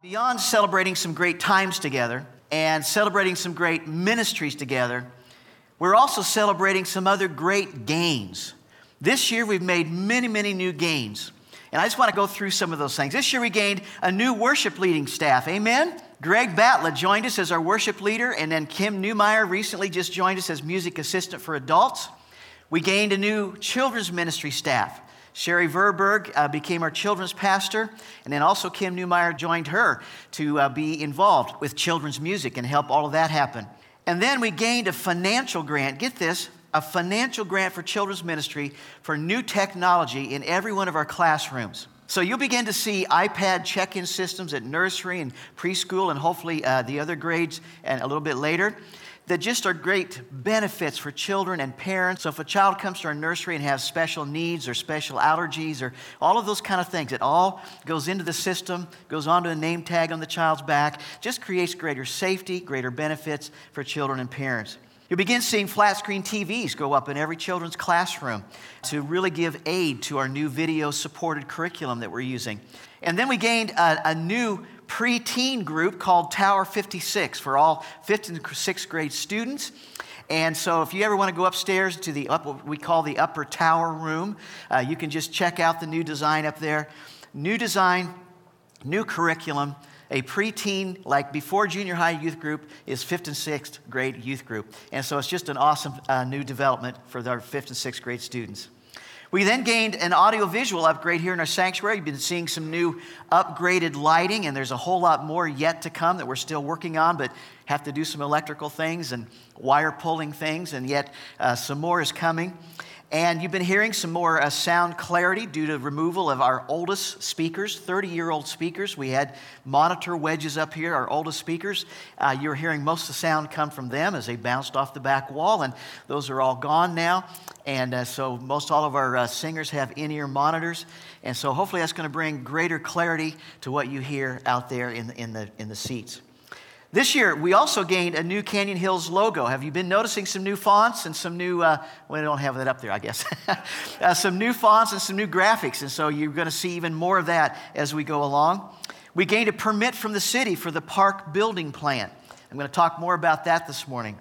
Beyond celebrating some great times together and celebrating some great ministries together, we're also celebrating some other great gains. This year, we've made many, many new gains. And I just want to go through some of those things. This year, we gained a new worship leading staff. Amen? Greg Batla joined us as our worship leader, and then Kim Newmeyer recently just joined us as music assistant for adults. We gained a new children's ministry staff. Sherry Verberg uh, became our children's pastor, and then also Kim Newmeyer joined her to uh, be involved with children's music and help all of that happen. And then we gained a financial grant. Get this a financial grant for children's ministry for new technology in every one of our classrooms. So you'll begin to see iPad check in systems at nursery and preschool and hopefully uh, the other grades and a little bit later that just are great benefits for children and parents. So if a child comes to our nursery and has special needs or special allergies or all of those kind of things, it all goes into the system, goes onto a name tag on the child's back, just creates greater safety, greater benefits for children and parents. You begin seeing flat screen TVs go up in every children's classroom to really give aid to our new video supported curriculum that we're using. And then we gained a, a new preteen group called Tower 56 for all fifth and sixth grade students. And so, if you ever want to go upstairs to the up, what we call the upper tower room, uh, you can just check out the new design up there. New design, new curriculum. A preteen, like before junior high youth group, is fifth and sixth grade youth group. And so, it's just an awesome uh, new development for our fifth and sixth grade students. We then gained an audiovisual upgrade here in our sanctuary. You've been seeing some new upgraded lighting, and there's a whole lot more yet to come that we're still working on, but have to do some electrical things and wire pulling things, and yet uh, some more is coming. And you've been hearing some more uh, sound clarity due to removal of our oldest speakers, 30 year old speakers. We had monitor wedges up here, our oldest speakers. Uh, you're hearing most of the sound come from them as they bounced off the back wall, and those are all gone now. And uh, so most all of our uh, singers have in ear monitors. And so hopefully that's going to bring greater clarity to what you hear out there in in the, in the seats. This year, we also gained a new Canyon Hills logo. Have you been noticing some new fonts and some new, uh, well, I don't have that up there, I guess. uh, some new fonts and some new graphics. And so you're going to see even more of that as we go along. We gained a permit from the city for the park building plan. I'm going to talk more about that this morning.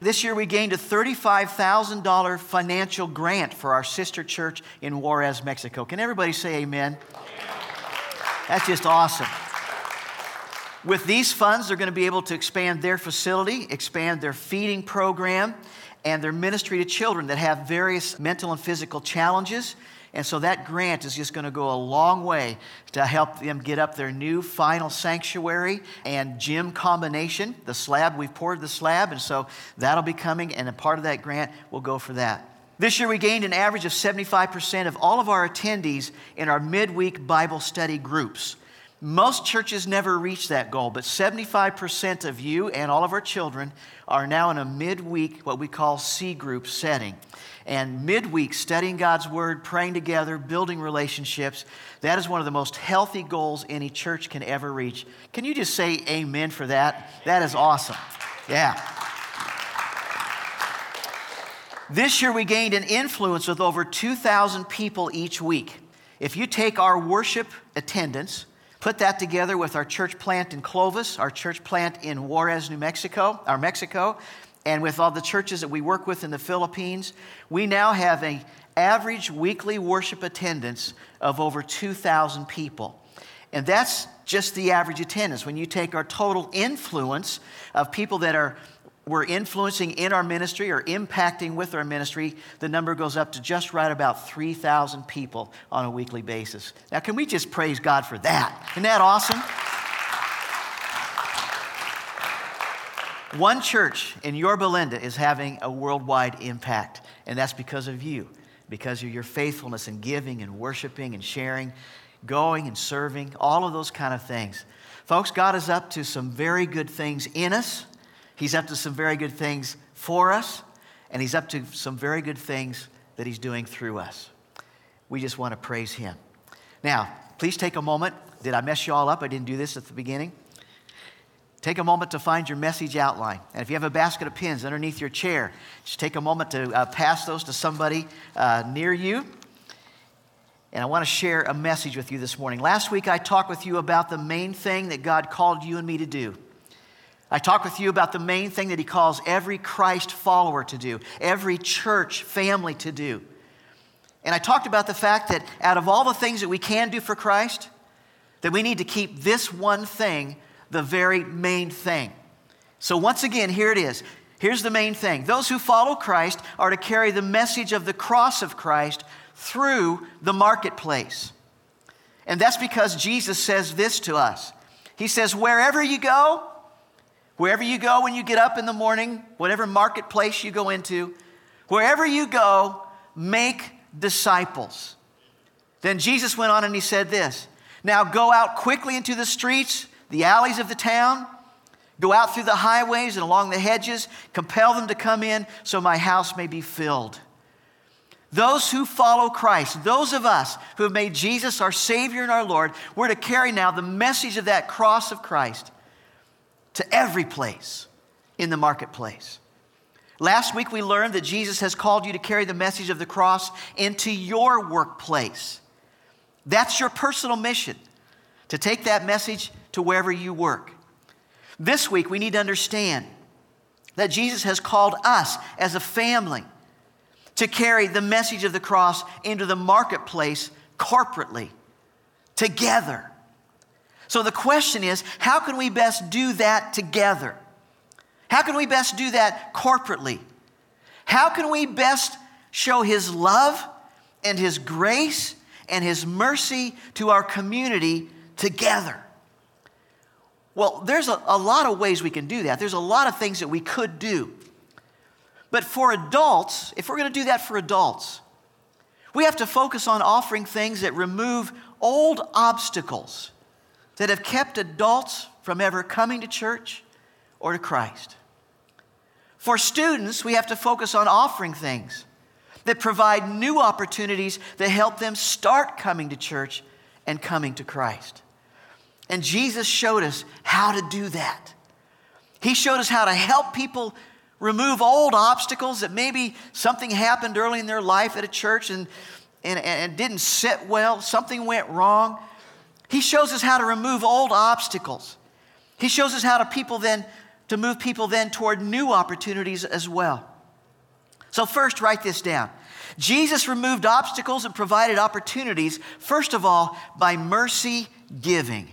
This year, we gained a $35,000 financial grant for our sister church in Juarez, Mexico. Can everybody say amen? That's just awesome. With these funds, they're going to be able to expand their facility, expand their feeding program, and their ministry to children that have various mental and physical challenges. And so that grant is just going to go a long way to help them get up their new final sanctuary and gym combination. The slab, we've poured the slab, and so that'll be coming, and a part of that grant will go for that. This year, we gained an average of 75% of all of our attendees in our midweek Bible study groups. Most churches never reach that goal, but 75% of you and all of our children are now in a midweek, what we call C group setting. And midweek, studying God's Word, praying together, building relationships, that is one of the most healthy goals any church can ever reach. Can you just say amen for that? That is awesome. Yeah. This year, we gained an influence with over 2,000 people each week. If you take our worship attendance, Put that together with our church plant in Clovis, our church plant in Juarez, New Mexico, our Mexico, and with all the churches that we work with in the Philippines, we now have an average weekly worship attendance of over 2,000 people. And that's just the average attendance. When you take our total influence of people that are we're influencing in our ministry or impacting with our ministry, the number goes up to just right about 3,000 people on a weekly basis. Now, can we just praise God for that? Isn't that awesome? One church in Yorba Linda is having a worldwide impact, and that's because of you, because of your faithfulness in giving and worshiping and sharing, going and serving, all of those kind of things. Folks, God is up to some very good things in us He's up to some very good things for us, and He's up to some very good things that He's doing through us. We just want to praise Him. Now, please take a moment. Did I mess you all up? I didn't do this at the beginning. Take a moment to find your message outline. And if you have a basket of pins underneath your chair, just take a moment to uh, pass those to somebody uh, near you. And I want to share a message with you this morning. Last week, I talked with you about the main thing that God called you and me to do. I talked with you about the main thing that He calls every Christ follower to do, every church family to do. And I talked about the fact that out of all the things that we can do for Christ, that we need to keep this one thing the very main thing. So, once again, here it is. Here's the main thing those who follow Christ are to carry the message of the cross of Christ through the marketplace. And that's because Jesus says this to us He says, Wherever you go, wherever you go when you get up in the morning, whatever marketplace you go into, wherever you go, make disciples. Then Jesus went on and he said this Now go out quickly into the streets, the alleys of the town Go out through the highways and along the hedges, compel them to come in so my house may be filled. Those who follow Christ, those of us who have made Jesus our Savior and our Lord, we're to carry now the message of that cross of Christ to every place in the marketplace. Last week we learned that Jesus has called you to carry the message of the cross into your workplace. That's your personal mission, to take that message to wherever you work. This week, we need to understand that Jesus has called us as a family to carry the message of the cross into the marketplace corporately, together. So the question is how can we best do that together? How can we best do that corporately? How can we best show His love and His grace and His mercy to our community together? Well, there's a, a lot of ways we can do that. There's a lot of things that we could do. But for adults, if we're going to do that for adults, we have to focus on offering things that remove old obstacles that have kept adults from ever coming to church or to Christ. For students, we have to focus on offering things that provide new opportunities that help them start coming to church and coming to Christ. And Jesus showed us how to do that. He showed us how to help people remove old obstacles that maybe something happened early in their life at a church and, and, and didn't sit well, something went wrong. He shows us how to remove old obstacles. He shows us how to people then to move people then toward new opportunities as well. So first write this down. Jesus removed obstacles and provided opportunities first of all by mercy giving.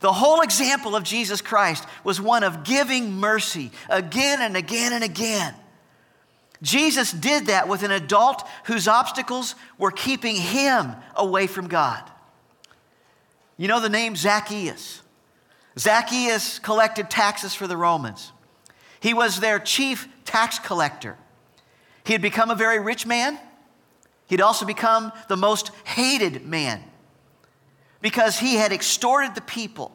The whole example of Jesus Christ was one of giving mercy again and again and again. Jesus did that with an adult whose obstacles were keeping him away from God. You know the name Zacchaeus. Zacchaeus collected taxes for the Romans. He was their chief tax collector. He had become a very rich man. He'd also become the most hated man because he had extorted the people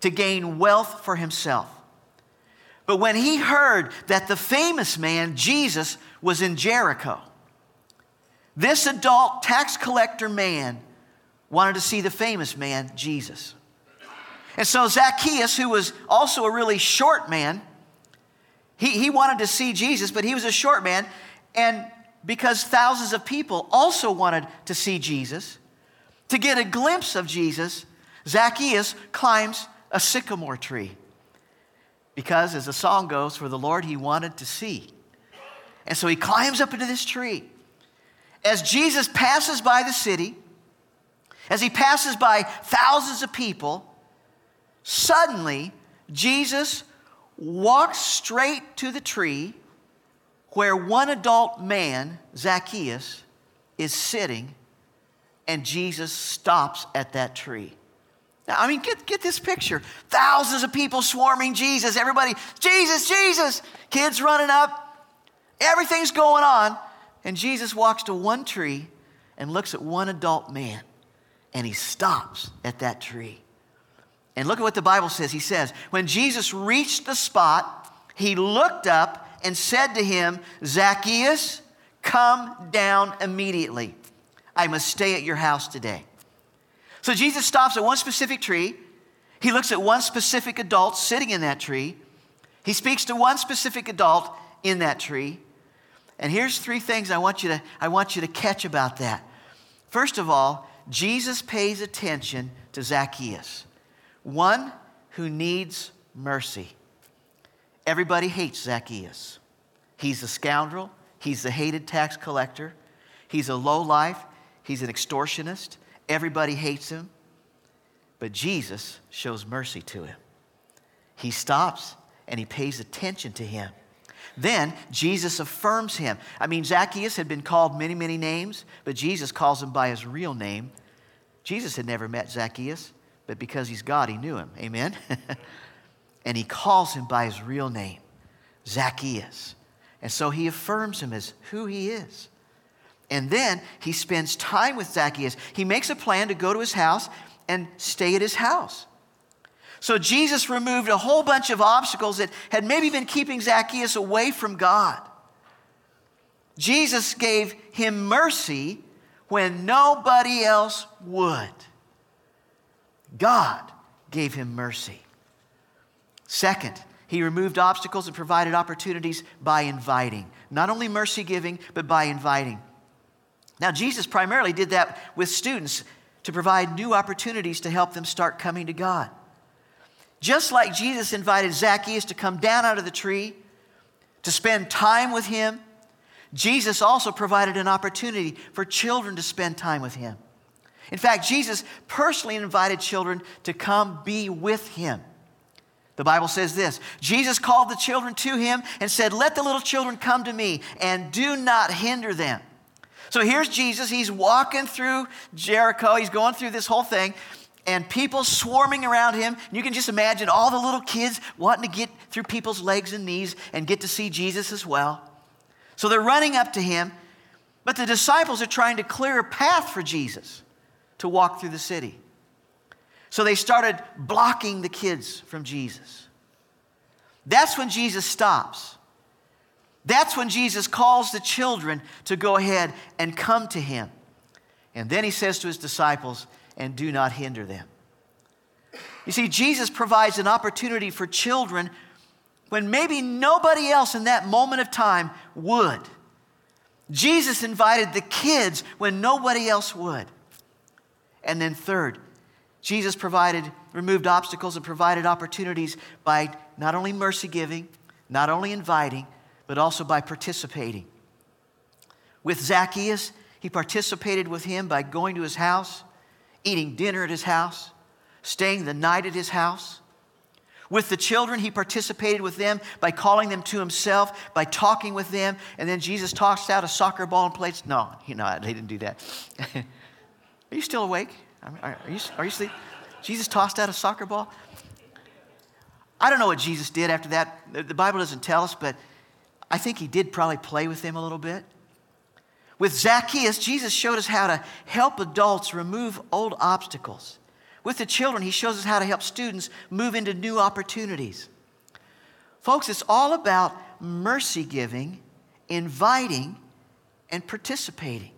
to gain wealth for himself. But when he heard that the famous man, Jesus, was in Jericho, this adult tax collector man wanted to see the famous man, Jesus. And so Zacchaeus, who was also a really short man, he, he wanted to see Jesus, but he was a short man. And because thousands of people also wanted to see Jesus, to get a glimpse of Jesus, Zacchaeus climbs a sycamore tree. Because, as the song goes, for the Lord he wanted to see. And so he climbs up into this tree. As Jesus passes by the city, as he passes by thousands of people, suddenly Jesus walks straight to the tree where one adult man, Zacchaeus, is sitting, and Jesus stops at that tree. Now, I mean, get, get this picture. Thousands of people swarming Jesus. Everybody, Jesus, Jesus. Kids running up. Everything's going on. And Jesus walks to one tree and looks at one adult man. And he stops at that tree. And look at what the Bible says. He says, When Jesus reached the spot, he looked up and said to him, Zacchaeus, come down immediately. I must stay at your house today. So Jesus stops at one specific tree. He looks at one specific adult sitting in that tree. He speaks to one specific adult in that tree. And here's three things I want you to, I want you to catch about that. First of all, Jesus pays attention to Zacchaeus, one who needs mercy. Everybody hates Zacchaeus. He's a scoundrel, he's a hated tax collector, he's a lowlife, he's an extortionist. Everybody hates him. But Jesus shows mercy to him. He stops and he pays attention to him. Then Jesus affirms him. I mean, Zacchaeus had been called many, many names, but Jesus calls him by his real name. Jesus had never met Zacchaeus, but because he's God, he knew him. Amen? and he calls him by his real name, Zacchaeus. And so he affirms him as who he is. And then he spends time with Zacchaeus. He makes a plan to go to his house and stay at his house. So Jesus removed a whole bunch of obstacles that had maybe been keeping Zacchaeus away from God. Jesus gave him mercy when nobody else would. God gave him mercy. Second, he removed obstacles and provided opportunities by inviting. Not only mercy giving, but by inviting. Now, Jesus primarily did that with students to provide new opportunities to help them start coming to God. Just like Jesus invited Zacchaeus to come down out of the tree to spend time with him, Jesus also provided an opportunity for children to spend time with him. In fact, Jesus personally invited children to come be with him. The Bible says this Jesus called the children to him and said, Let the little children come to me and do not hinder them. So here's Jesus. He's walking through Jericho. He's going through this whole thing and people swarming around him. And you can just imagine all the little kids wanting to get through people's legs and knees and get to see Jesus as well. So they're running up to him, but the disciples are trying to clear a path for Jesus to walk through the city. So they started blocking the kids from Jesus. That's when Jesus stops. That's when Jesus calls the children to go ahead and come to him. And then he says to his disciples, and do not hinder them. You see, Jesus provides an opportunity for children when maybe nobody else in that moment of time would. Jesus invited the kids when nobody else would. And then, third, Jesus provided, removed obstacles and provided opportunities by not only mercy giving, not only inviting, but also by participating. With Zacchaeus, he participated with him by going to his house eating dinner at his house, staying the night at his house. With the children, he participated with them by calling them to himself, by talking with them, and then Jesus tossed out a soccer ball and plates. No, you know, he didn't do that. are you still awake? Are you, are you asleep? Jesus tossed out a soccer ball? I don't know what Jesus did after that. The Bible doesn't tell us, but I think he did probably play with them a little bit. With Zacchaeus, Jesus showed us how to help adults remove old obstacles. With the children, he shows us how to help students move into new opportunities. Folks, it's all about mercy giving, inviting, and participating.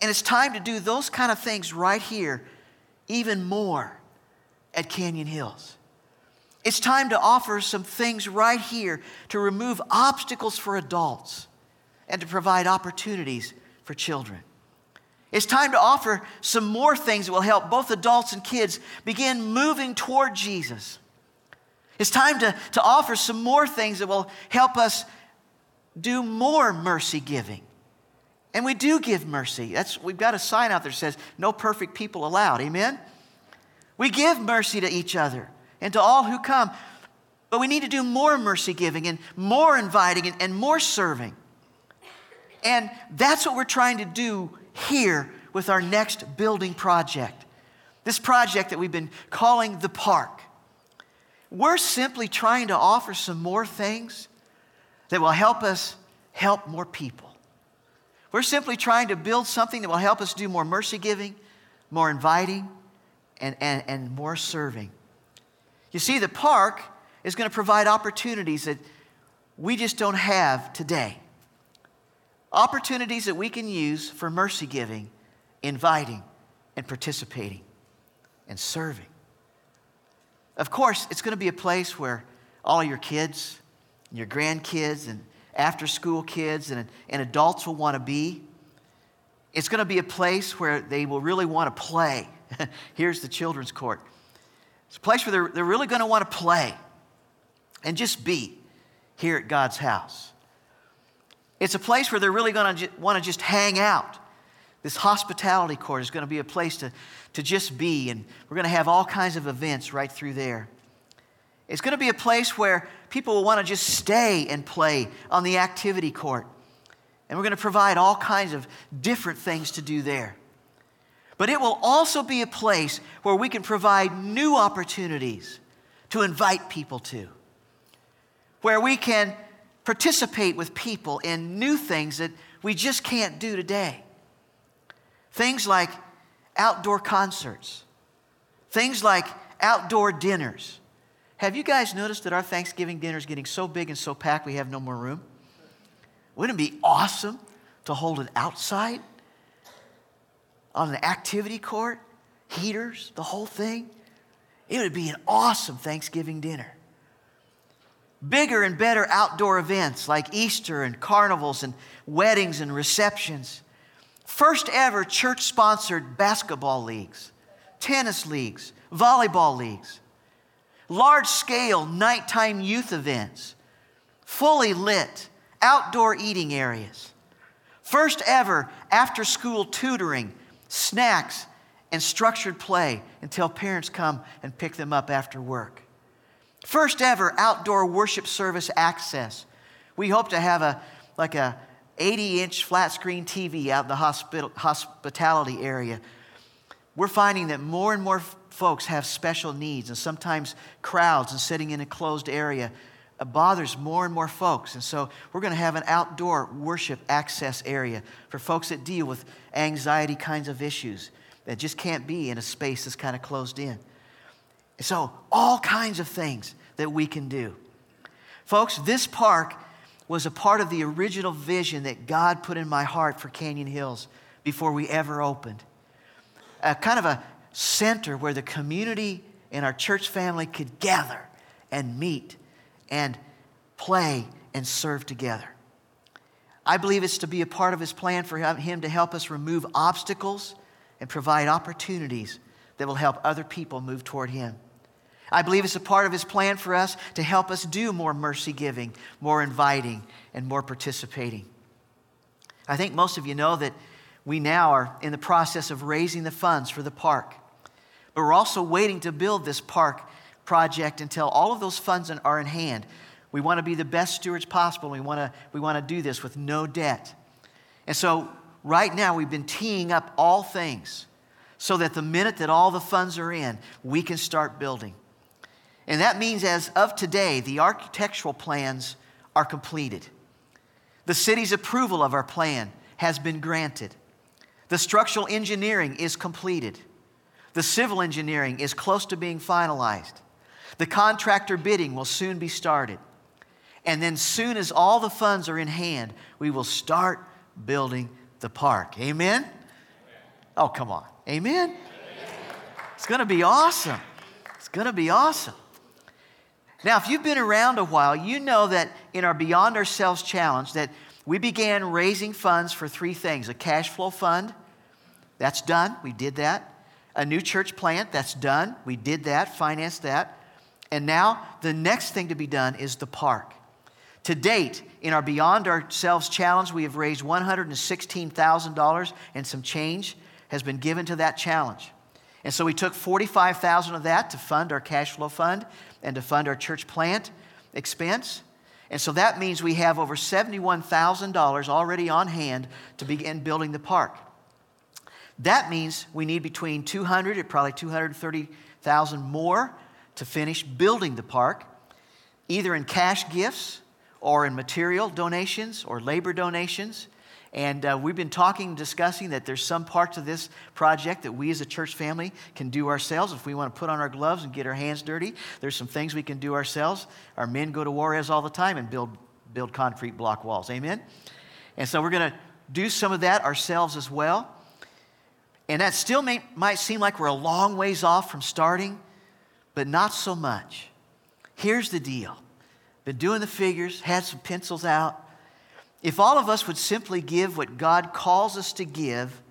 And it's time to do those kind of things right here, even more at Canyon Hills. It's time to offer some things right here to remove obstacles for adults and to provide opportunities for children. It's time to offer some more things that will help both adults and kids begin moving toward Jesus. It's time to, to offer some more things that will help us do more mercy giving. And we do give mercy. That's, we've got a sign out there that says, No perfect people allowed. Amen? We give mercy to each other and to all who come. But we need to do more mercy giving and more inviting and, and more serving. And that's what we're trying to do here with our next building project. This project that we've been calling the park. We're simply trying to offer some more things that will help us help more people. We're simply trying to build something that will help us do more mercy giving, more inviting, and, and, and more serving. You see, the park is going to provide opportunities that we just don't have today opportunities that we can use for mercy giving, inviting, and participating and serving. Of course, it's going to be a place where all your kids, your grandkids, and after school kids and, and adults will want to be. It's going to be a place where they will really want to play. Here's the children's court. It's a place where they're, they're really going to want to play and just be here at God's house. It's a place where they're really going to want to just hang out. This hospitality court is going to be a place to, to just be, and we're going to have all kinds of events right through there. It's going to be a place where people will want to just stay and play on the activity court. And we're going to provide all kinds of different things to do there. But it will also be a place where we can provide new opportunities to invite people to, where we can participate with people in new things that we just can't do today. Things like outdoor concerts, things like outdoor dinners. Have you guys noticed that our Thanksgiving dinner is getting so big and so packed we have no more room? Wouldn't it be awesome to hold it outside on an activity court, heaters, the whole thing? It would be an awesome Thanksgiving dinner. Bigger and better outdoor events like Easter and carnivals and weddings and receptions. First ever church sponsored basketball leagues, tennis leagues, volleyball leagues, large scale nighttime youth events, fully lit outdoor eating areas. First ever after school tutoring, snacks, and structured play until parents come and pick them up after work. First ever outdoor worship service access. We hope to have a like a 80 inch flat screen TV out in the hospital, hospitality area. We're finding that more and more folks have special needs, and sometimes crowds and sitting in a closed area uh, bothers more and more folks. And so we're going to have an outdoor worship access area for folks that deal with anxiety kinds of issues that just can't be in a space that's kind of closed in. So, all kinds of things that we can do. Folks, this park was a part of the original vision that God put in my heart for Canyon Hills before we ever opened. A kind of a center where the community and our church family could gather and meet and play and serve together. I believe it's to be a part of his plan for him to help us remove obstacles and provide opportunities that will help other people move toward him. I believe it's a part of his plan for us to help us do more mercy giving, more inviting, and more participating. I think most of you know that we now are in the process of raising the funds for the park. But we're also waiting to build this park project until all of those funds are in hand. We want to be the best stewards possible. We want to, we want to do this with no debt. And so, right now, we've been teeing up all things so that the minute that all the funds are in, we can start building. And that means, as of today, the architectural plans are completed. The city's approval of our plan has been granted. The structural engineering is completed. The civil engineering is close to being finalized. The contractor bidding will soon be started. And then, soon as all the funds are in hand, we will start building the park. Amen? Oh, come on. Amen? It's going to be awesome. It's going to be awesome. Now, if you've been around a while, you know that in our Beyond Ourselves challenge that we began raising funds for three things. A cash flow fund, that's done. We did that. A new church plant, that's done. We did that, financed that. And now the next thing to be done is the park. To date, in our Beyond Ourselves challenge, we have raised $116,000 and some change has been given to that challenge. And so we took 45,000 of that to fund our cash flow fund and to fund our church plant expense. And so that means we have over $71,000 already on hand to begin building the park. That means we need between 200 and probably 230,000 more to finish building the park, either in cash gifts or in material donations or labor donations. And uh, we've been talking, discussing that there's some parts of this project that we as a church family can do ourselves. If we want to put on our gloves and get our hands dirty, there's some things we can do ourselves. Our men go to Juarez all the time and build, build concrete block walls. Amen? And so we're going to do some of that ourselves as well. And that still may, might seem like we're a long ways off from starting, but not so much. Here's the deal been doing the figures, had some pencils out. If all of us would simply give what God calls us to give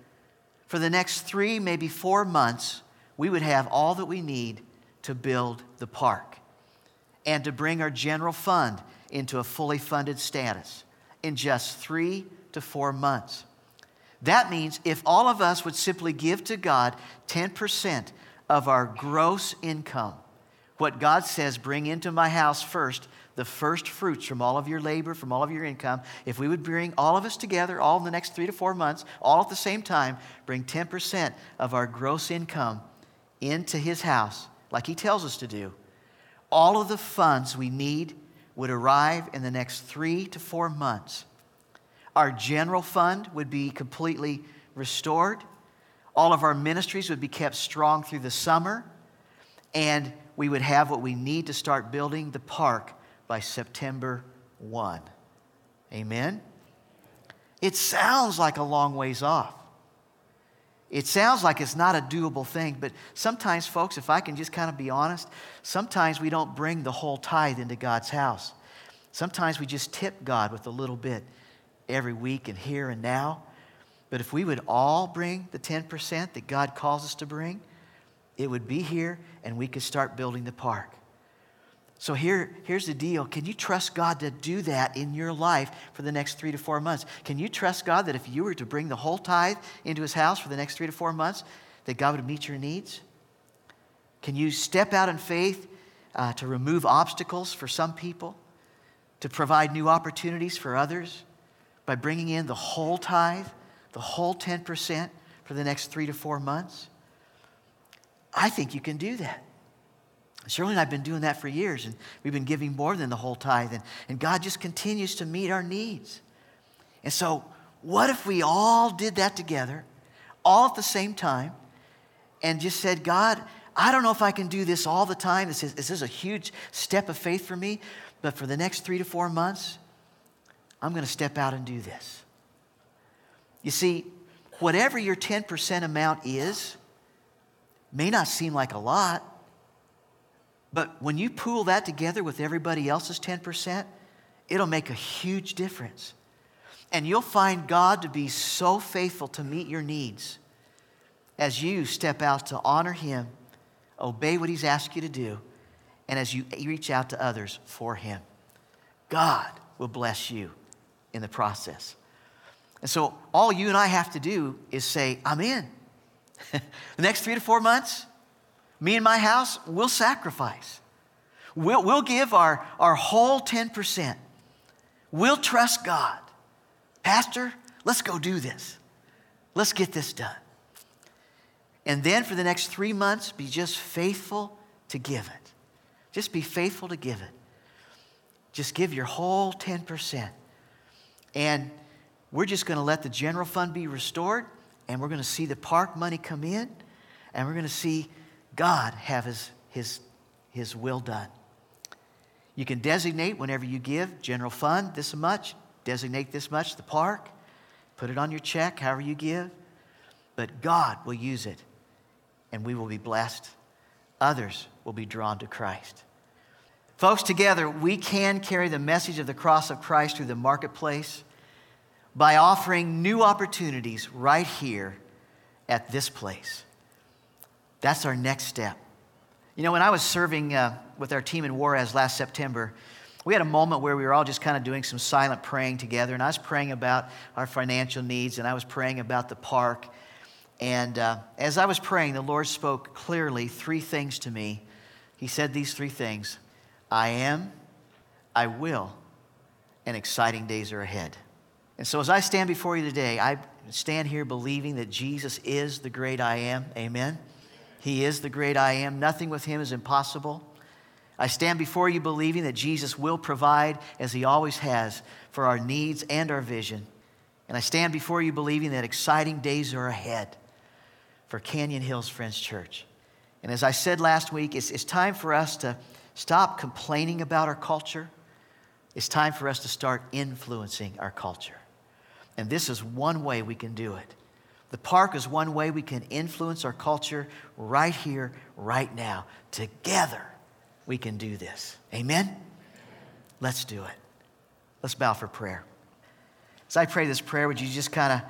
for the next three, maybe four months, we would have all that we need to build the park and to bring our general fund into a fully funded status in just three to four months. That means if all of us would simply give to God 10% of our gross income, what God says, bring into my house first the first fruits from all of your labor, from all of your income, if we would bring all of us together, all in the next three to four months, all at the same time, bring 10% of our gross income into his house, like he tells us to do, all of the funds we need would arrive in the next three to four months. Our general fund would be completely restored. All of our ministries would be kept strong through the summer. And we would have what we need to start building the park by September 1. Amen? It sounds like a long ways off. It sounds like it's not a doable thing, but sometimes, folks, if I can just kind of be honest, sometimes we don't bring the whole tithe into God's house. Sometimes we just tip God with a little bit every week and here and now. But if we would all bring the 10% that God calls us to bring, it would be here and we could start building the park. So here, here's the deal. Can you trust God to do that in your life for the next three to four months? Can you trust God that if you were to bring the whole tithe into his house for the next three to four months, that God would meet your needs? Can you step out in faith uh, to remove obstacles for some people, to provide new opportunities for others by bringing in the whole tithe, the whole 10% for the next three to four months? I think you can do that. Shirley and I have been doing that for years, and we've been giving more than the whole tithe, and, and God just continues to meet our needs. And so, what if we all did that together, all at the same time, and just said, God, I don't know if I can do this all the time. This is, this is a huge step of faith for me, but for the next three to four months, I'm going to step out and do this. You see, whatever your 10% amount is, may not seem like a lot but when you pool that together with everybody else's 10%, it'll make a huge difference. And you'll find God to be so faithful to meet your needs as you step out to honor Him, obey what He's asked you to do, and as you reach out to others for Him. God will bless you in the process. And so all you and I have to do is say, I'm in. the next three to four months, me and my house, we'll sacrifice. We'll, we'll give our, our whole 10%. We'll trust God. Pastor, let's go do this. Let's get this done. And then for the next three months, be just faithful to give it. Just be faithful to give it. Just give your whole 10%. And we're just going to let the general fund be restored, and we're going to see the park money come in, and we're going to see God have his, his, his will done. You can designate whenever you give general fund this much, designate this much, the park, put it on your check, however you give. But God will use it, and we will be blessed. Others will be drawn to Christ. Folks, together, we can carry the message of the cross of Christ through the marketplace by offering new opportunities right here at this place. That's our next step. You know, when I was serving uh, with our team in Juarez last September, we had a moment where we were all just kind of doing some silent praying together. And I was praying about our financial needs, and I was praying about the park. And uh, as I was praying, the Lord spoke clearly three things to me. He said these three things I am, I will, and exciting days are ahead. And so as I stand before you today, I stand here believing that Jesus is the great I am. Amen. He is the great I am. Nothing with him is impossible. I stand before you believing that Jesus will provide, as he always has, for our needs and our vision. And I stand before you believing that exciting days are ahead for Canyon Hills Friends Church. And as I said last week, it's, it's time for us to stop complaining about our culture. It's time for us to start influencing our culture. And this is one way we can do it. The park is one way we can influence our culture right here, right now. Together, we can do this. Amen? Let's do it. Let's bow for prayer. As I pray this prayer, would you just kind of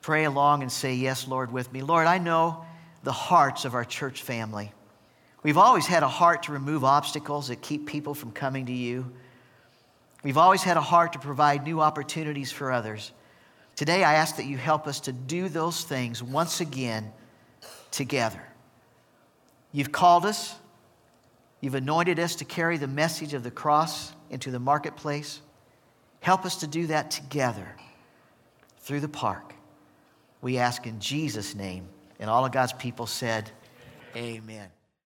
pray along and say, Yes, Lord, with me. Lord, I know the hearts of our church family. We've always had a heart to remove obstacles that keep people from coming to you. We've always had a heart to provide new opportunities for others. Today, I ask that you help us to do those things once again together. You've called us, you've anointed us to carry the message of the cross into the marketplace. Help us to do that together through the park. We ask in Jesus' name. And all of God's people said, Amen.